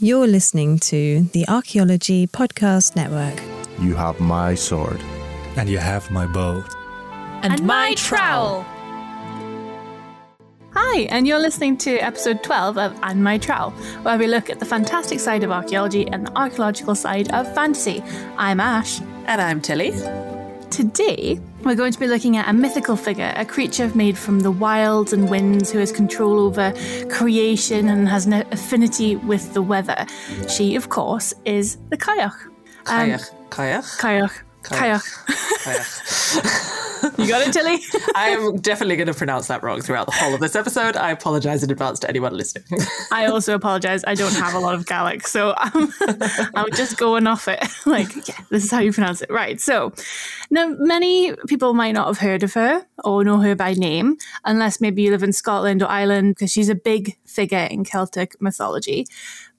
You're listening to the Archaeology Podcast Network. You have my sword. And you have my bow. And, and my trowel. Hi, and you're listening to episode 12 of And My Trowel, where we look at the fantastic side of archaeology and the archaeological side of fantasy. I'm Ash. And I'm Tilly. Today, we're going to be looking at a mythical figure, a creature made from the wilds and winds who has control over creation and has an affinity with the weather. She, of course, is the Cailleach. Um, Cailleach? Cailleach. Cailleach. Cailleach. You got it, Tilly? I'm definitely going to pronounce that wrong throughout the whole of this episode. I apologize in advance to anyone listening. I also apologize. I don't have a lot of Gaelic, so I'm, um, I'm just going off it. Like, yeah, this is how you pronounce it. Right. So, now many people might not have heard of her or know her by name, unless maybe you live in Scotland or Ireland, because she's a big figure in Celtic mythology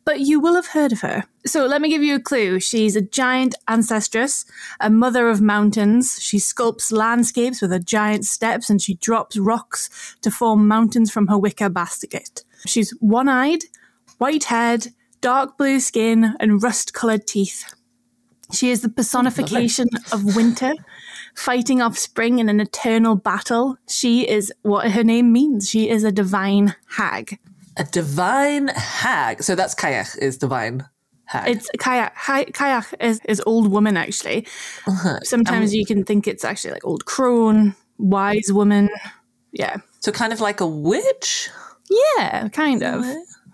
but you will have heard of her. So let me give you a clue. She's a giant ancestress, a mother of mountains. She sculpts landscapes with her giant steps and she drops rocks to form mountains from her wicker basket. She's one eyed, white haired, dark blue skin, and rust coloured teeth. She is the personification of winter, fighting off spring in an eternal battle. She is what her name means. She is a divine hag a divine hag. So that's Cailleach is divine hag. It's Cailleach. Cailleach is, is old woman actually. Uh-huh. Sometimes um, you can think it's actually like old crone, wise woman. Yeah. So kind of like a witch. Yeah, kind of.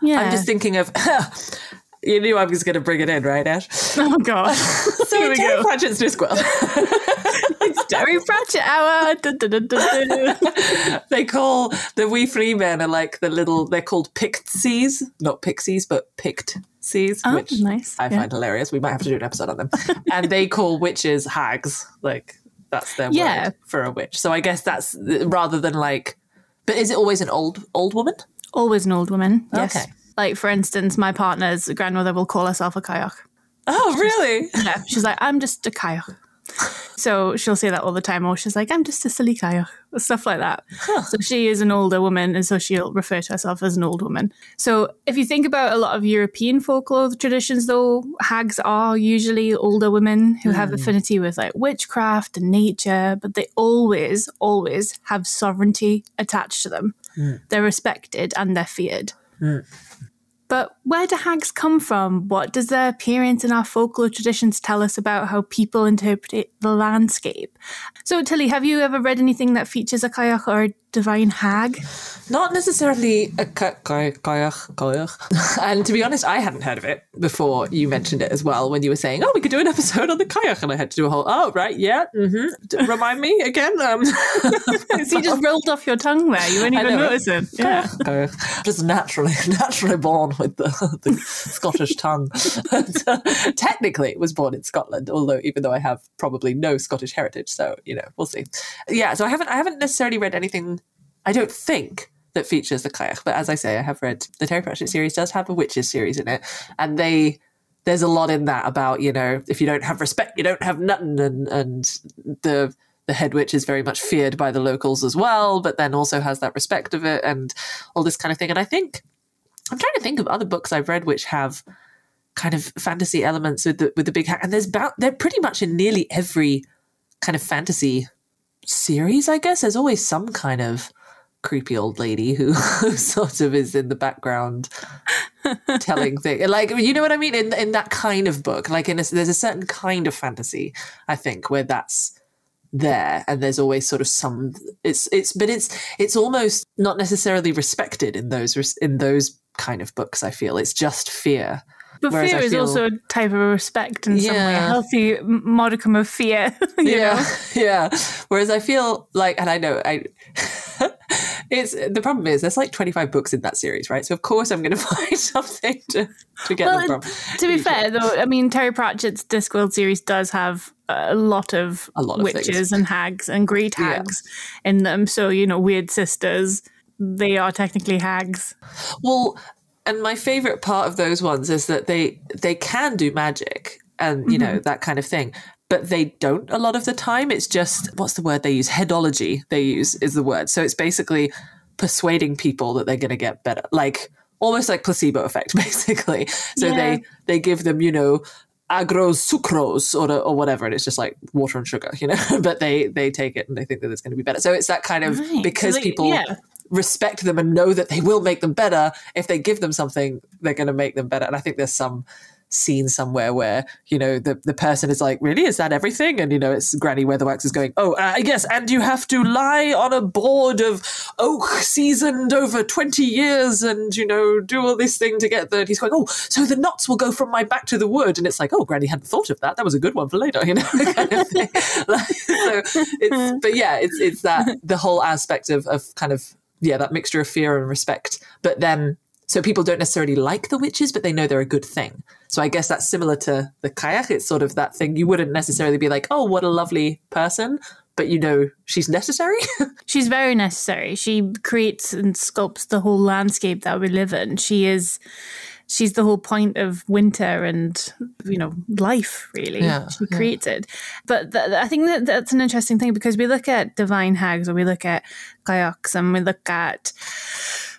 Yeah. I'm just thinking of. you knew I was going to bring it in, right, Ash? Oh God! so Here we Terry go. Pratchett's Discworld. it's Terry Pratchett hour. they call the wee free men are like the little. They're called Pixies, not pixies, but Pictsies, oh, which nice. I find hilarious. We might have to do an episode on them. and they call witches hags. Like that's their yeah. word for a witch. So I guess that's rather than like. But is it always an old old woman? Always an old woman. Yes. Okay. Like for instance, my partner's grandmother will call herself a Cailleach. Oh, really? Yeah. She's like, I'm just a Cailleach. So she'll say that all the time. Or she's like, I'm just a silly Cailleach. Stuff like that. Huh. So she is an older woman, and so she'll refer to herself as an old woman. So if you think about a lot of European folklore traditions, though, hags are usually older women who mm. have affinity with like witchcraft and nature, but they always, always have sovereignty attached to them. Mm. They're respected and they're feared. Mm. But where do hags come from? What does their appearance in our folklore traditions tell us about how people interpret the landscape? So, Tilly, have you ever read anything that features a Cailleach or divine hag? Not necessarily a Cailleach, and to be honest, I hadn't heard of it before you mentioned it as well when you were saying, oh, we could do an episode on the Cailleach. And I had to do a whole, oh, right, yeah, mm-hmm. remind me again. Um, so you just rolled off your tongue there. You didn't even notice it. Yeah. Just naturally, naturally born with the, the Scottish tongue. But, uh, technically, it was born in Scotland, although even though I have probably no Scottish heritage. So, you know, we'll see. Yeah, so I haven't, I haven't necessarily read anything I don't think that features the Cailleach, but as I say, I have read the Terry Pratchett series does have a witches series in it, and they there's a lot in that about you know if you don't have respect, you don't have nothing, and and the the head witch is very much feared by the locals as well, but then also has that respect of it and all this kind of thing. And I think I'm trying to think of other books I've read which have kind of fantasy elements with the with the big hat, and there's about they're pretty much in nearly every kind of fantasy series. I guess there's always some kind of creepy old lady who, sort of is in the background telling things like you know what i mean in in that kind of book like in a, there's a certain kind of fantasy i think where that's there and there's always sort of some it's it's but it's it's almost not necessarily respected in those in those kind of books i feel it's just fear but Whereas fear is also a type of respect in yeah. some way, a healthy modicum of fear. yeah, know? yeah. Whereas I feel like, and I know I it's the problem is there's like 25 books in that series, right? So of course I'm going to find something to, to get Well, them from. to be fair, though, I mean, Terry Pratchett's Discworld series does have a lot of, A lot of witches things. and hags and great Yeah. hags in them. So, you know, Wyrd Sisters, they are technically hags. Well, and my favorite part of those ones is that they they can do magic and you know mm-hmm. that kind of thing, but they don't a lot of the time. It's just what's the word they use? Headology they use is the word. So it's basically persuading people that they're going to get better, like almost like placebo effect, basically. So Yeah. they they give them you know agros sucrose or or whatever and it's just like water and sugar you know but they they take it and they think that it's going to be better so it's that kind of Right. So because they- people yeah. respect them and know that they will make them better. If they give them something, they're going to make them better. And I think there's some scene somewhere where you know the the person is like, "Really, is that everything?" And you know, it's Granny Weatherwax is going, "Oh, uh, yes, and you have to lie on a board of oak seasoned over twenty years, and you know, do all this thing to get the." And he's going, "Oh, so the knots will go from my back to the wood," and it's like, "Oh, Granny hadn't thought of that. That was a good one for later," you know. kind of thing. Like, so it's, but yeah, it's it's that the whole aspect of of kind of yeah that mixture of fear and respect, but then. So people don't necessarily like the witches, but they know they're a good thing. So I guess that's similar to the Cailleach. It's sort of that thing. You wouldn't necessarily be like, "Oh, what a lovely person," but you know she's necessary. She's very necessary. She creates and sculpts the whole landscape that we live in. She is she's the whole point of winter and you know life really Yeah, she yeah. creates it but th- i think that that's an interesting thing because we look at divine hags or we look at Cailleachs and we look at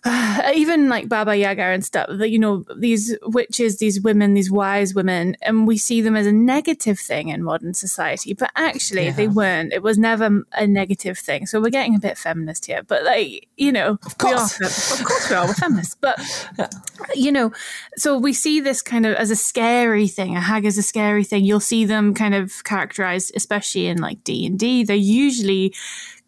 even like Baba Yaga and stuff, you know, these witches, these women, these wise women, and we see them as a negative thing in modern society. But actually, they weren't. It was never a negative thing. So we're getting a bit feminist here. But like, you know, of course. we are, of course we are, we're feminists. But you know, so we see this kind of as a scary thing. A hag is a scary thing. You'll see them kind of characterized, especially in like D and D. They're usually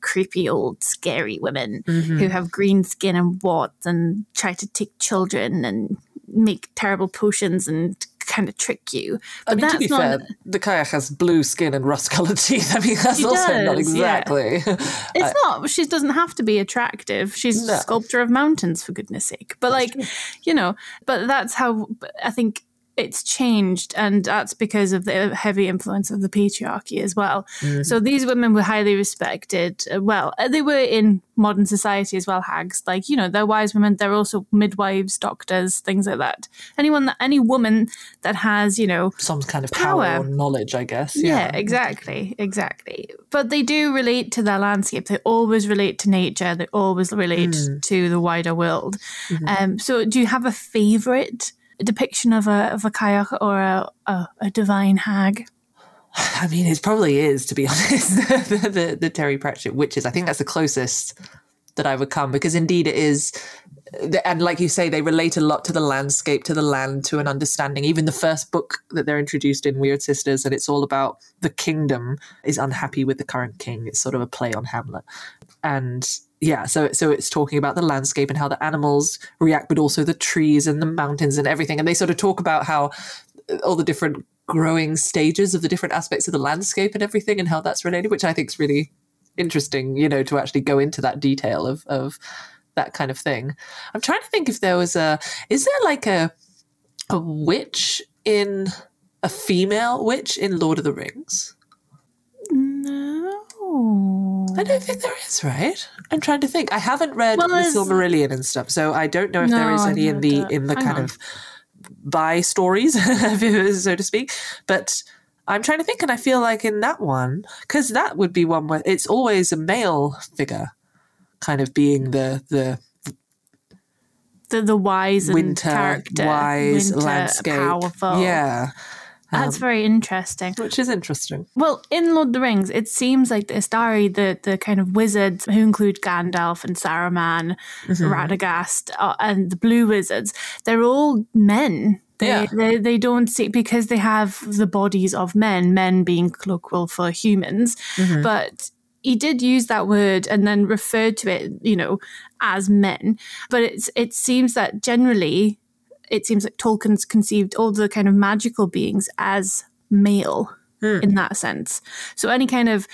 creepy old scary women mm-hmm. who have green skin and and try to take children and make terrible potions and kind of trick you. But I mean, to that's be not fair, the Cailleach has blue skin and rust-colored teeth. I mean, that's She also not does, yeah. exactly. it's not she doesn't have to be attractive she's No. a sculptor of mountains for goodness sake but like you know but that's how i think it's changed and that's because of the heavy influence of the patriarchy as well so these women were highly respected uh, well uh, they were in modern society as well hags like you know they're wise women they're also midwives doctors things like that anyone that any woman that has you know Some kind of power, Power. or knowledge, I guess. yeah, exactly, exactly. But they do relate to their landscape. They always relate to nature. They always relate to the wider world. Um, so, do you have a favorite depiction of a of a Cailleach or a, a, a divine hag? I mean, it probably is, to be honest, the, the, the Terry Pratchett witches. I think that's the closest that I would come because indeed it is. And like you say, they relate a lot to the landscape, to the land, to an understanding. Even the first book that they're introduced in, Wyrd Sisters, and it's all about the kingdom is unhappy with the current king. It's sort of a play on Hamlet. And yeah, so so it's talking about the landscape and how the animals react, but also the trees and the mountains and everything. And they sort of talk about how uh, all the different growing stages of the different aspects of the landscape and everything and how that's related, which I think is really interesting, you know, to actually go into that detail of of that kind of thing. I'm trying to think if there was a is there like a a witch in a female witch in Lord of the Rings? No. I don't think there is, right? I'm trying to think. I haven't read Well, the Silmarillion and stuff, so I don't know if there is No, any in the in the kind on. of by stories, so to speak. But I'm trying to think, and I feel like in that one, because that would be one where it's always a male figure, kind of being the the The the wise and winter character, wise winter, landscape. powerful. Yeah, that's very interesting. which is interesting. Well, in Lord of the Rings, it seems like the Istari, the, the kind of wizards who include Gandalf and Saruman, Mm-hmm. Radagast, uh, and the Blue Wizards, they're all men. They, Yeah. they, they don't see, because they have the bodies of men, men being colloquial for humans. Mm-hmm. But he did use that word and then referred to it, you know, as men. But it's it seems that generally, it seems like Tolkien's conceived all the kind of magical beings as male Hmm. in that sense. So any kind of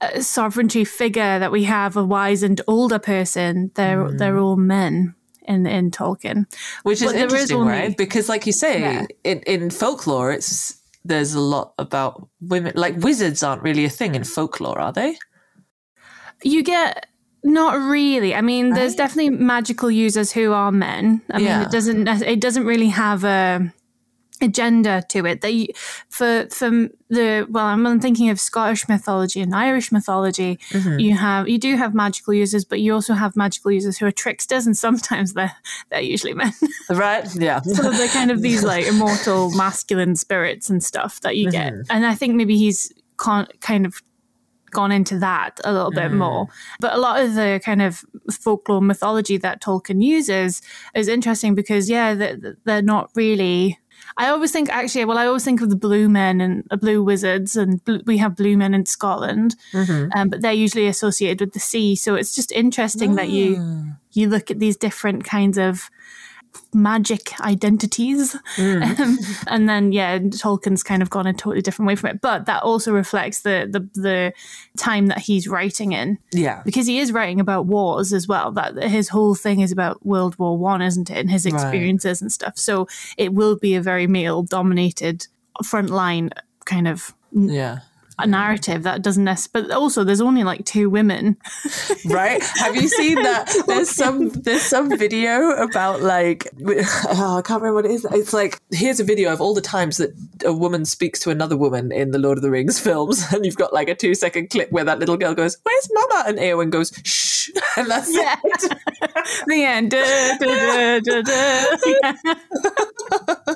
uh, sovereignty figure that we have, a wise and older person, they're Mm. they're all men in in Tolkien. which is But there is interesting, only- right? Because, like you say, Yeah. in in folklore, it's there's a lot about women. Like wizards aren't really a thing in folklore, are they? You get not really. I mean, there's definitely magical users who are men. I mean, it doesn't it doesn't really have a agenda to it. They for for the well, I'm thinking of Scottish mythology and Irish mythology. Mm-hmm. You have you do have magical users, but you also have magical users who are tricksters, and sometimes they're they're usually men. Right? Yeah. so they're kind of these like immortal masculine spirits and stuff that you get. And I think maybe he's con- kind of gone into that a little bit more. But a lot of the kind of folklore mythology that Tolkien uses is interesting because, yeah, they're, they're not really. I always think, actually, well, I always think of the blue men and uh, blue wizards, and bl- we have blue men in Scotland, um, but they're usually associated with the sea. So it's just interesting that you you look at these different kinds of magic identities. Um, and then yeah, Tolkien's kind of gone a totally different way from it. But that also reflects the the the time that he's writing in. Yeah. Because he is writing about wars as well. That his whole thing is about World War One, isn't it? And his Right. experiences and stuff. So it will be a very male dominated frontline kind of Yeah. A narrative that doesn't necessarily but also there's only like two women right? Have you seen that? There's some there's some video about like oh, I can't remember what it is. It's like here's a video of all the times that a woman speaks to another woman in the Lord of the Rings films, and you've got like a two second clip where that little girl goes, "Where's Mama?" and Eowyn goes, "Shh," and that's Yeah. it. the end Da, da, da, da.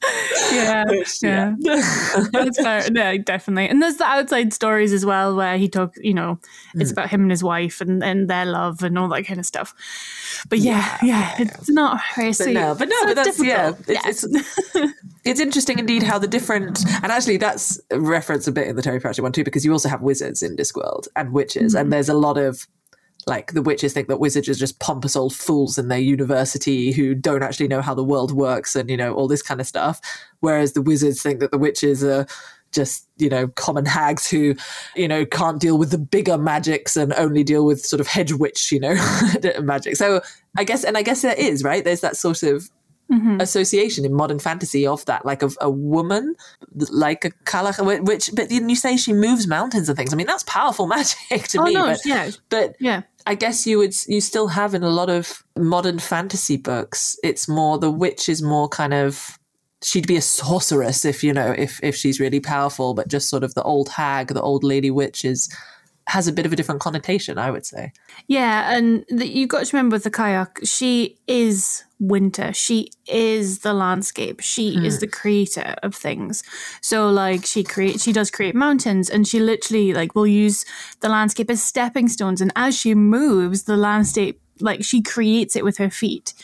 yeah yeah, yeah. That's fair. Yeah, definitely. And there's the outside stories as well, where he talks. You know, it's hmm. about him and his wife and, and their love and all that kind of stuff. But yeah, yeah, it's not very But sweet. no, but no, So but that's yeah, difficult. it's, it's it's interesting indeed how the different and actually that's a reference a bit in the Terry Pratchett one too because you also have wizards in Discworld and witches and hmm. there's a lot of like the witches think that wizards are just pompous old fools in their university who don't actually know how the world works and you know all this kind of stuff. Whereas the wizards think that the witches are just you know common hags who you know can't deal with the bigger magics and only deal with sort of hedge witch you know magic. So i guess and i guess there is right? There's that sort of Mm-hmm. association in modern fantasy of that, like of a woman, like a Cailleach, which, but then you say she moves mountains and things. I mean, that's powerful magic to Oh, me. no, but, yeah. but Yeah. I guess you would, you still have in a lot of modern fantasy books, it's more, the witch is more kind of, she'd be a sorceress if, you know, if, if she's really powerful, but just sort of the old hag, the old lady witch is, has a bit of a different connotation, I would say. Yeah, and the, you've got to remember with the Cailleach, she is winter. She is the landscape. She hmm. is the creator of things. So like she create she does create mountains and she literally like will use the landscape as stepping stones and as she moves the landscape like she creates it with her feet.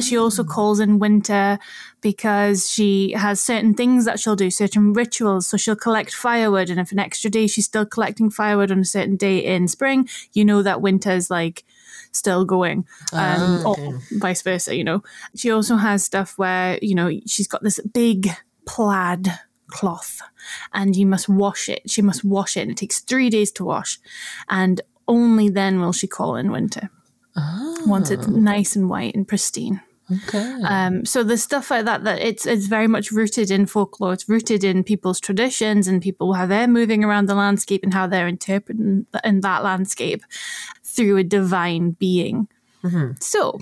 She also ah. calls in winter because she has certain things that she'll do, certain rituals. So she'll collect firewood, and if an extra day she's still collecting firewood on a certain day in spring, you know that winter's like still going, um, or vice versa. You know, she also has stuff where you know she's got this big plaid cloth, and you must wash it. She must wash it, and it takes three days to wash, and only then will she call in winter. Once it's nice and white and pristine. Okay. Um, so the stuff like that, that it's it's very much rooted in folklore. It's rooted in people's traditions and people how they're moving around the landscape and how they're interpreting in that landscape through a divine being. Mm-hmm. So,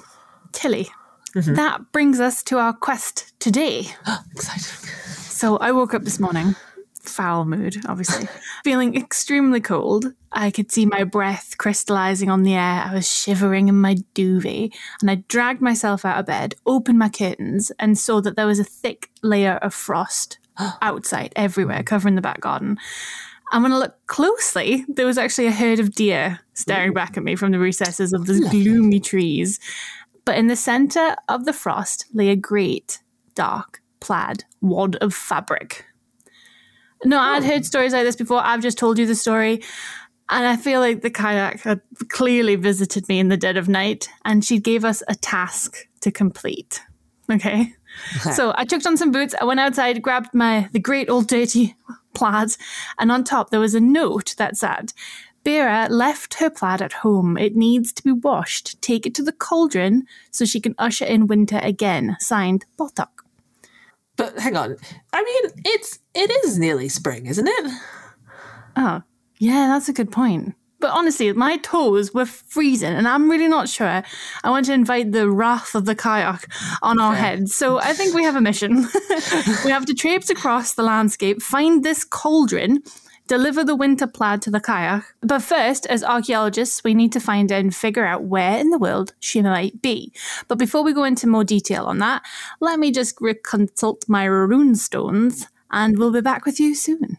Tilly, mm-hmm. that brings us to our quest today. Exciting. So I woke up this morning, foul mood, obviously, feeling extremely cold. I could see my breath crystallizing on the air. I was shivering in my duvet, and I dragged myself out of bed, opened my curtains, and saw that there was a thick layer of frost outside everywhere, covering the back garden. And when I looked closely, there was actually a herd of deer staring back at me from the recesses of the gloomy trees. But in the center of the frost lay a great, dark, plaid wad of fabric. No, I'd oh. heard stories like this before. I've just told you the story. And I feel like the Cailleach had clearly visited me in the dead of night and she gave us a task to complete. Okay. so I chucked on some boots. I went outside, grabbed my the great old dirty plaid, and on top there was a note that said, Beira left her plaid at home. It needs to be washed. Take it to the cauldron so she can usher in winter again. Signed, Bodach. But hang on. I mean, it's it is nearly spring, isn't it? Oh, yeah, that's a good point. But honestly, my toes were freezing, and I'm really not sure I want to invite the wrath of the Cailleach on our heads. So I think we have a mission. we have to traipse across the landscape, find this cauldron, deliver the winter plaid to the Cailleach. But first, as archaeologists, we need to find out and figure out where in the world she might be. But before we go into more detail on that, let me just reconsult my rune stones, and we'll be back with you soon.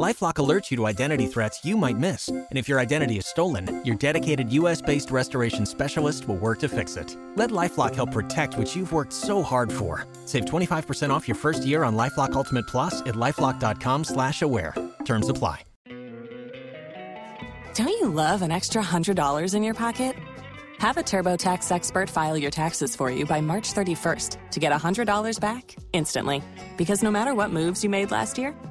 LifeLock alerts you to identity threats you might miss, and if your identity is stolen, your dedicated U.S.-based restoration specialist will work to fix it. Let LifeLock help protect what you've worked so hard for. Save 25% off your first year on LifeLock Ultimate Plus at lifeLock.com/aware. Terms apply. Don't you love an extra hundred dollars in your pocket? Have a TurboTax expert file your taxes for you by March 31st to get $100 back instantly. Because no matter what moves you made last year,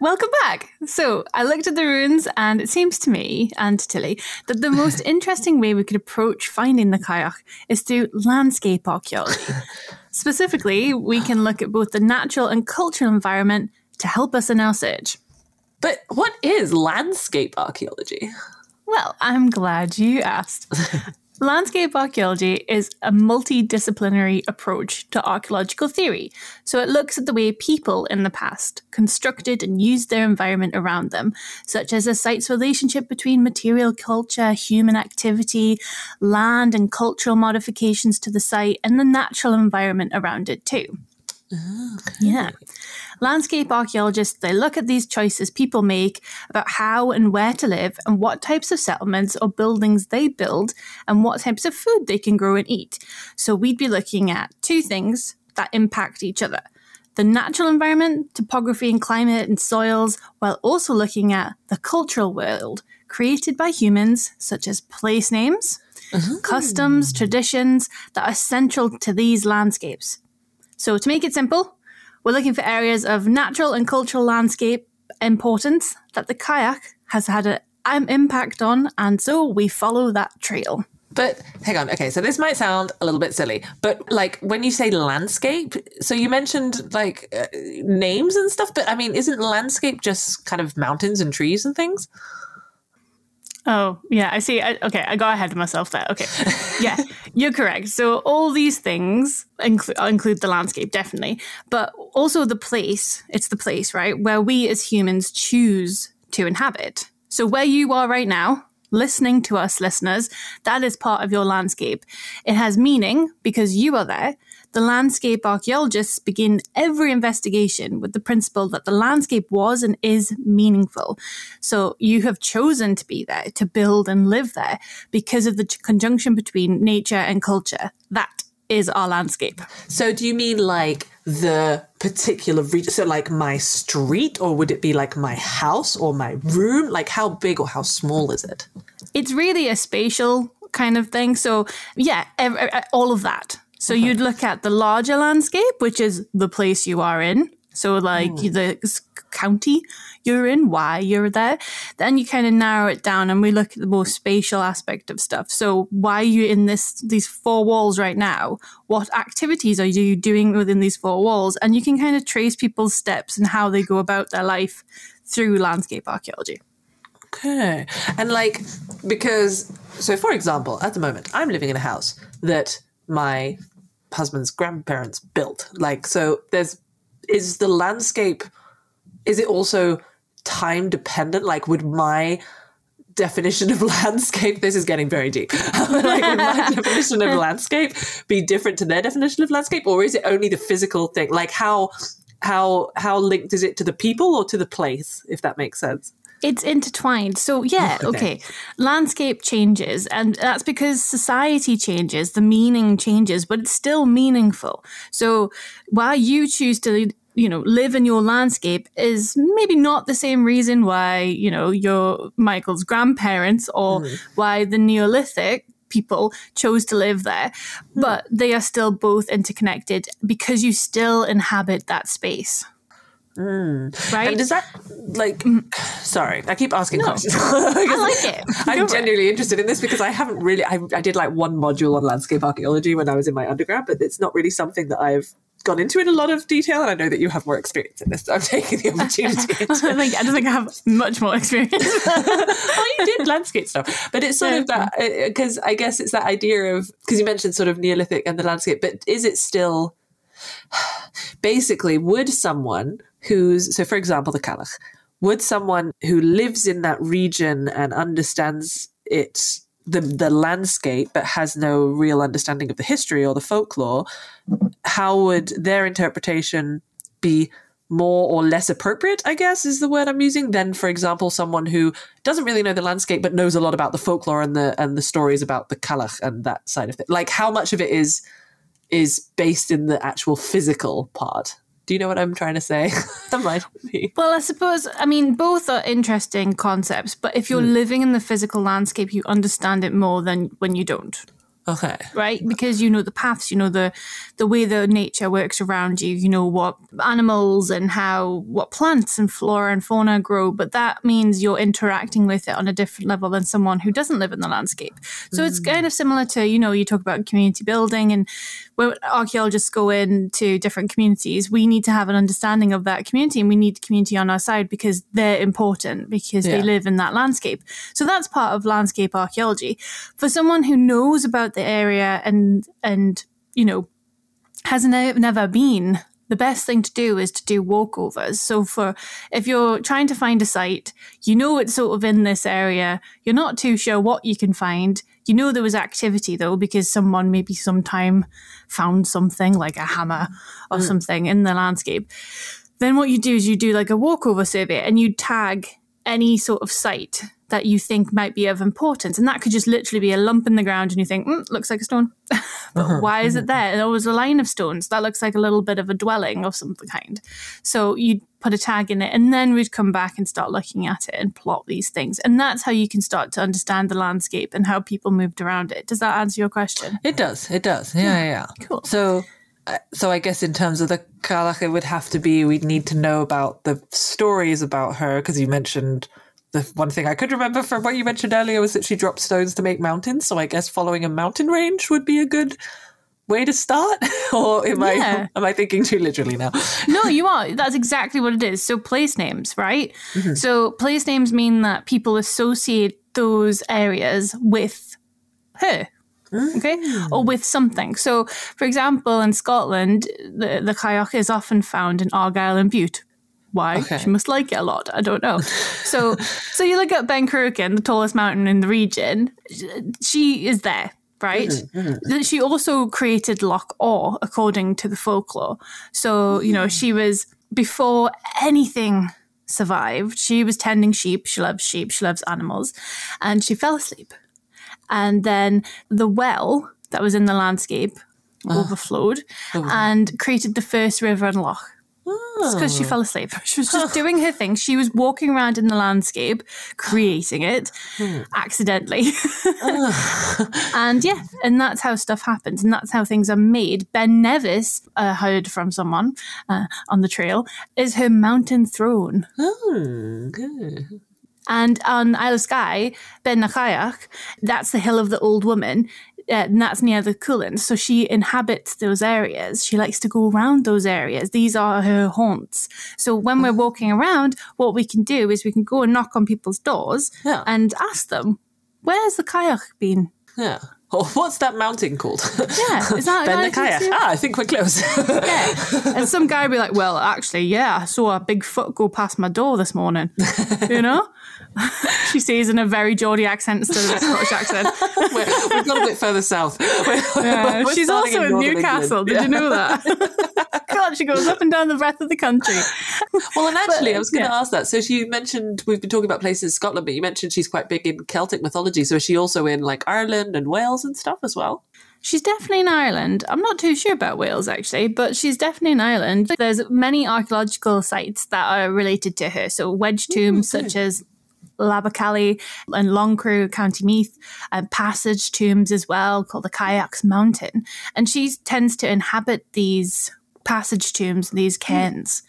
Welcome back. So I looked at the runes, and it seems to me and to Tilly that the most interesting way we could approach finding the Cailleach is through landscape archaeology. Specifically, we can look at both the natural and cultural environment to help us in our search. But what is landscape archaeology? Well, I'm glad you asked. Landscape archaeology is a multidisciplinary approach to archaeological theory. So it looks at the way people in the past constructed and used their environment around them, such as a site's relationship between material culture, human activity, land and cultural modifications to the site, and the natural environment around it too. Ah, yeah. Landscape archaeologists, they look at these choices people make about how and where to live and what types of settlements or buildings they build and what types of food they can grow and eat. So we'd be looking at two things that impact each other. The natural environment, topography and climate and soils, while also looking at the cultural world created by humans, such as place names, uh-huh. customs, traditions that are central to these landscapes. So, to make it simple, we're looking for areas of natural and cultural landscape importance that the Cailleach has had an impact on, and so we follow that trail. But hang on, okay, so this might sound a little bit silly, but like when you say landscape, so you mentioned like uh, names and stuff, but I mean, isn't landscape just kind of mountains and trees and things? Oh, yeah, I see. I, okay, I got ahead of myself there. Okay. Yeah, you're correct. So, all these things inclu- include the landscape, definitely, but also the place. It's the place, right? Where we as humans choose to inhabit. So, where you are right now, listening to us, listeners, that is part of your landscape. It has meaning because you are there. The landscape archaeologists begin every investigation with the principle that the landscape was and is meaningful. So you have chosen to be there, to build and live there because of the conjunction between nature and culture. That is our landscape. So do you mean like the particular region? So like my street, or would it be like my house or my room? Like how big or how small is it? It's really a spatial kind of thing. So yeah, all of that. So you'd look at the larger landscape, which is the place you are in, So, like hmm. the county you're in, why you're there. Then you kind of narrow it down, and we look at the more spatial aspect of stuff. So, why are you in this these four walls right now? What activities are you doing within these four walls? And you can kind of trace people's steps and how they go about their life through landscape archaeology. Okay. And like, because, so for example, at the moment, I'm living in a house that my husband's grandparents built. Like, so there's, is the landscape, is it also time dependent? Like, would my definition of landscape, this is getting very deep, like, would my definition of landscape be different to their definition of landscape? Or is it only the physical thing? Like, how, how, how linked is it to the people or to the place, if that makes sense? It's intertwined. So, yeah, Okay. Landscape changes, and that's because society changes, the meaning changes, but it's still meaningful. So, why you choose to, you know, live in your landscape is maybe not the same reason why, you know, your Michael's grandparents or why the Neolithic people chose to live there, but they are still both interconnected because you still inhabit that space. Mm. Right? And does that like? Sorry, I keep asking questions. I like it. I'm for it. genuinely interested in this because I haven't really. I, I did like one module on landscape archaeology when I was in my undergrad, but it's not really something that I've gone into in a lot of detail. And I know that you have more experience in this, so I'm taking the opportunity. To, think I don't think I have much more experience. oh, you did landscape stuff, but it's sort of that uh, uh, because I guess it's that idea of because you mentioned sort of Neolithic and the landscape, but is it still basically would someone who's so for example the Cailleach would someone who lives in that region and understands it the the landscape but has no real understanding of the history or the folklore how would their interpretation be more or less appropriate i guess is the word i'm using than for example someone who doesn't really know the landscape but knows a lot about the folklore and the and the stories about the Cailleach and that side of it? Like how much of it is is based in the actual physical part do you know what i'm trying to say? That might be well, I suppose I mean both are interesting concepts, but if you're hmm. living in the physical landscape, you understand it more than when you don't. Okay right? Because you know the paths, you know the the way the nature works around you, you know what animals and how what plants and flora and fauna grow, but that means you're interacting with it on a different level than someone who doesn't live in the landscape. So it's mm. kind of similar to, you know, you talk about community building and when archaeologists go into different communities, we need to have an understanding of that community and we need the community on our side because they're important because they live in that landscape. So that's part of landscape archaeology. For someone who knows about the area and and you know has ne- never been the best thing to do is to do walkovers. So for if you're trying to find a site, you know it's sort of in this area, you're not too sure what you can find. You know there was activity though because someone maybe sometime found something like a hammer or mm. something in the landscape. Then what you do is you do like a walkover survey and you tag any sort of site that you think might be of importance. And that could just literally be a lump in the ground and you think, mm, looks like a stone. but why is it there? And it was a line of stones. That looks like a little bit of a dwelling of some kind. So you'd put a tag in it and then we'd come back and start looking at it and plot these things. And that's how you can start to understand the landscape and how people moved around it. Does that answer your question? It does. It does. Yeah, yeah. yeah. Cool. So, uh, so I guess in terms of the Cailleach, it would have to be we'd need to know about the stories about her because you mentioned the one thing I could remember from what you mentioned earlier was that she dropped stones to make mountains. So I guess following a mountain range would be a good way to start. or am Yeah. I am I thinking too literally now? no, you are. That's exactly what it is. So place names, right? Mm-hmm. So place names mean that people associate those areas with her. Mm. Okay, or with something. So, for example, in Scotland, the the Cailleach is often found in Argyll and Bute. Why? Okay. She must like it a lot. I don't know. So, so you look at Ben Cruachan, the tallest mountain in the region. She is there, right? Mm-hmm, mm-hmm. That She also created Loch Awe according to the folklore. So, you know, she was before anything survived. She was tending sheep. She loves sheep. She loves animals, and she fell asleep. And then the well that was in the landscape ah. overflowed oh. and created the first river and Loch. Because she fell asleep. She was just doing her thing. She was walking around in the landscape, creating it accidentally. and yeah, and that's how stuff happens, and that's how things are made. Ben Nevis, uh, heard from someone uh, on the trail, is her mountain throne. Oh, good. And on Isle of Skye, Ben Nachayach, that's the hill of the old woman. Uh, and that's near the Cuillins. So she inhabits those areas. She likes to go around those areas. These are her haunts. So when we're walking around, what we can do is we can go and knock on people's doors Yeah. and ask them, where's the Cailleach been? Yeah. Or what's that mountain called? Yeah, is that Ben the Cailleach. Ah, I think we're close. Yeah. And some guy would be like, well, actually, yeah, I saw a big foot go past my door this morning. You know? She says in a very Geordie accent instead of a Scottish accent. we're, we've got a bit further south. We're- Yeah, we're she's also in Northern Newcastle. England. Did you know that? God, she goes up and down the breadth of the country. Well, and actually, But, I was going to yeah. ask that. So you mentioned we've been talking about places in Scotland, but you mentioned she's quite big in Celtic mythology. So is she also in like Ireland and Wales and stuff as well? She's definitely in Ireland. I'm not too sure about Wales actually, but she's definitely in Ireland. There's many archaeological sites that are related to her. So wedge tombs such as Labbacallee and Loughcrew, County Meath, and passage tombs as well called the Cailleach's Mountain. And she tends to inhabit these passage tombs, these hmm. cairns.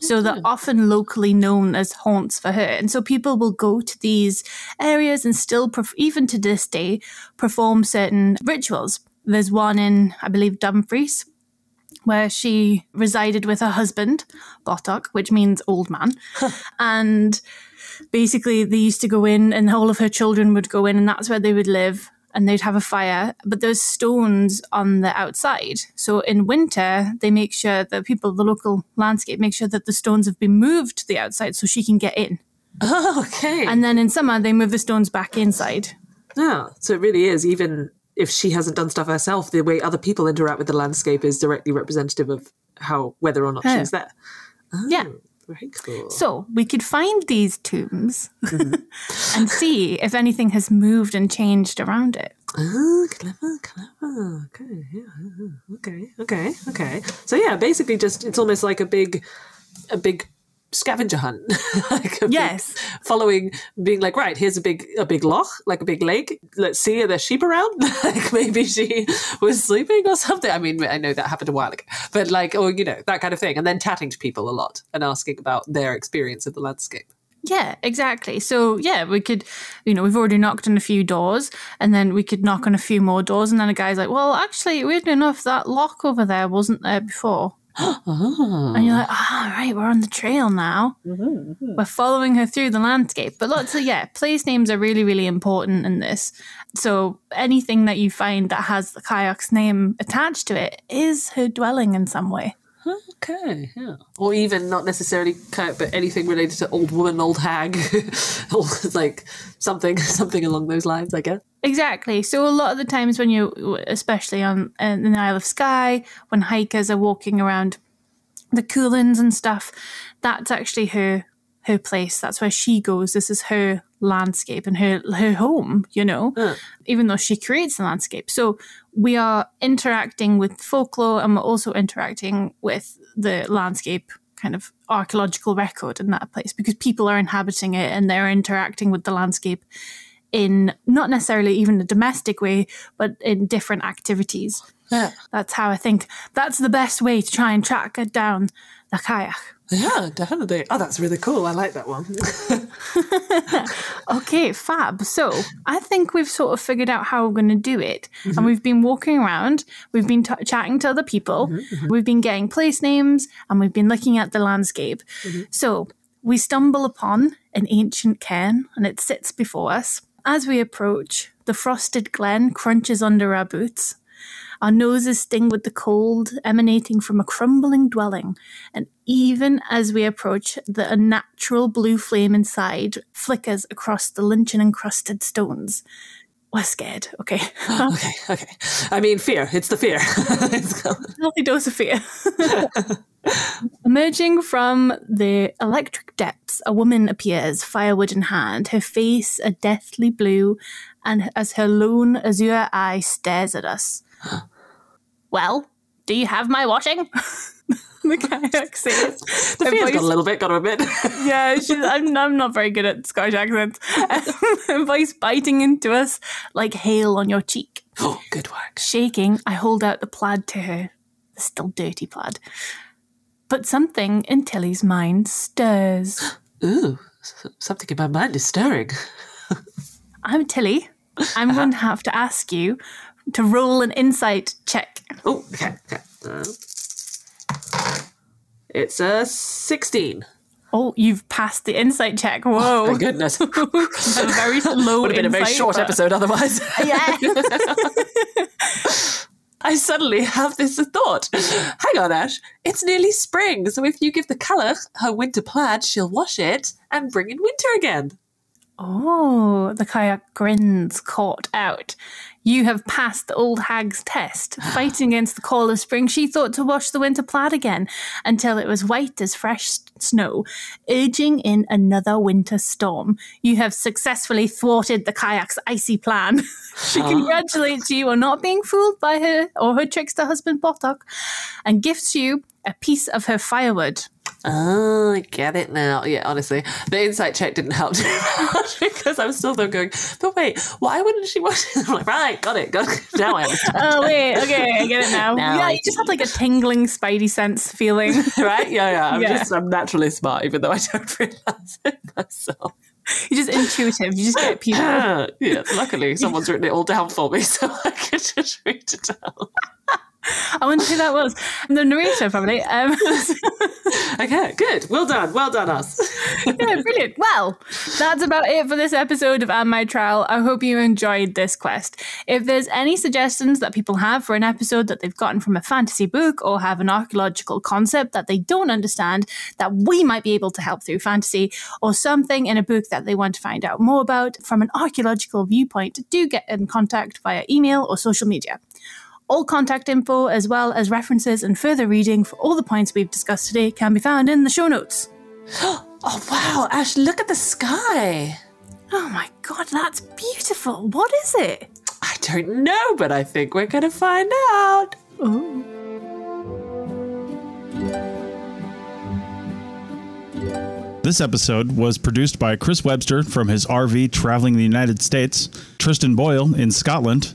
So they're often locally known as haunts for her. And so people will go to these areas and still, perf- even to this day, perform certain rituals. There's one in, I believe, Dumfries, where she resided with her husband, Bodach, which means old man. and basically, they used to go in, and all of her children would go in, and that's where they would live. And they'd have a fire, but there's stones on the outside. So in winter, they make sure that people, the local landscape, make sure that the stones have been moved to the outside so she can get in. Oh, okay. And then in summer, they move the stones back inside. yeah, so it really is even if she hasn't done stuff herself, the way other people interact with the landscape is directly representative of how whether or not she's there. Yeah. Ah. Very cool. So we could find these tombs mm-hmm. and see if anything has moved and changed around it. Oh, clever, clever. Okay, yeah, yeah, okay, okay, okay. So yeah, basically, just it's almost like a big, a big scavenger hunt. like a big- Yes. following, being like, right, here's a big, a big loch, like a big lake. Let's see, are there sheep around? like maybe she was sleeping or something. I mean, I know that happened a while ago, but like, or you know, that kind of thing, and then chatting to people a lot and asking about their experience of the landscape. Yeah, exactly. So yeah, we could, you know, we've already knocked on a few doors, and then we could knock on a few more doors, and then a guy's like, "Well, actually, weirdly enough, that lock over there wasn't there before." And you're like, ah, right, we're on the trail now. We're following her through the landscape. But lots of, yeah, place names are really, really important in this. So anything that you find that has the Cailleach's name attached to it is her dwelling in some way. Okay, yeah. Or even not necessarily Cailleach, but anything related to old woman, old hag, or like something, something along those lines, I guess. Exactly. So a lot of the times when you, especially on in the Isle of Skye, when hikers are walking around the Cuillins and stuff, that's actually her her place. That's where she goes. This is her landscape and her her home. You know, even though she creates the landscape. So we are interacting with folklore, and we're also interacting with the landscape kind of archaeological record in that place because people are inhabiting it and they're interacting with the landscape in not necessarily even a domestic way, but in different activities. Yeah. That's how I think that's the best way to try and track it down the Cailleach. Yeah, definitely. Oh, that's really cool. I like that one. Okay, fab. So I think we've sort of figured out how we're going to do it. And mm-hmm. we've been walking around, we've been t- chatting to other people, mm-hmm, mm-hmm. we've been getting place names, and we've been looking at the landscape. So we stumble upon an ancient cairn, and it sits before us. As we approach, the frosted glen crunches under our boots. Our noses sting with the cold emanating from a crumbling dwelling, and even as we approach, the unnatural blue flame inside flickers across the lynching encrusted stones. We're scared. Okay. okay, okay. I mean, fear. It's the fear. Healthy dose of fear. Emerging from the electric depths, a woman appears, firewood in hand, her face a deathly blue, and as her lone azure eye stares at us. well, do you have my washing? the Cailleach says. The voice- got a little bit, got a bit. yeah, she's, I'm, I'm not very good at Scottish accents. Her voice biting into us like hail on your cheek. oh, good work. Shaking, I hold out the plaid to her, the still dirty plaid. But something in Tilly's mind stirs. Ooh, something in my mind is stirring. I'm Tilly. I'm uh-huh. going to have to ask you to roll an insight check. Oh, okay, okay. Uh, it's a 16. Oh, you've passed the insight check. Whoa. My goodness. A very low Would have been a very short but- episode otherwise. Yeah. I suddenly have this thought. Hang on, Ash. It's nearly spring, so if you give the Cailleach her winter plaid, she'll wash it and bring in winter again. Oh, the Cailleach grins caught out. You have passed the old hag's test, fighting against the call of spring. She thought to wash the winter plaid again until it was white as fresh snow, urging in another winter storm. You have successfully thwarted the Cailleach's icy plan. she congratulates you on not being fooled by her or her trickster husband Bodach and gifts you a piece of her firewood. Oh, I get it now. Yeah, honestly, the insight check didn't help too much because I'm still though going, but wait, why wouldn't she watch it? I'm like, right, got it, got it. Now I understand. Oh wait, okay, I get it now. Now yeah, I you just had like a tingling spidey sense feeling. right? Yeah, yeah. I'm Yeah. just, I'm naturally smart, even though I don't realize it myself. You're just intuitive. You just get people. yeah, luckily someone's written it all down for me, so I can just read it down. I wonder who that was. The narrator, probably. Um, Okay, good. Well done. Well done, us. yeah, brilliant. Well, that's about it for this episode of And My Trowel. I hope you enjoyed this quest. If there's any suggestions that people have for an episode that they've gotten from a fantasy book or have an archaeological concept that they don't understand that we might be able to help through fantasy or something in a book that they want to find out more about from an archaeological viewpoint, do get in contact via email or social media. All contact info, as well as references and further reading for all the points we've discussed today, can be found in the show notes. Oh, wow. Ash, look at the sky. Oh my god, that's beautiful. What is it? I don't know, but I think we're going to find out. Oh. This episode was produced by Chris Webster from his RV traveling the United States, Tristan Boyle in Scotland,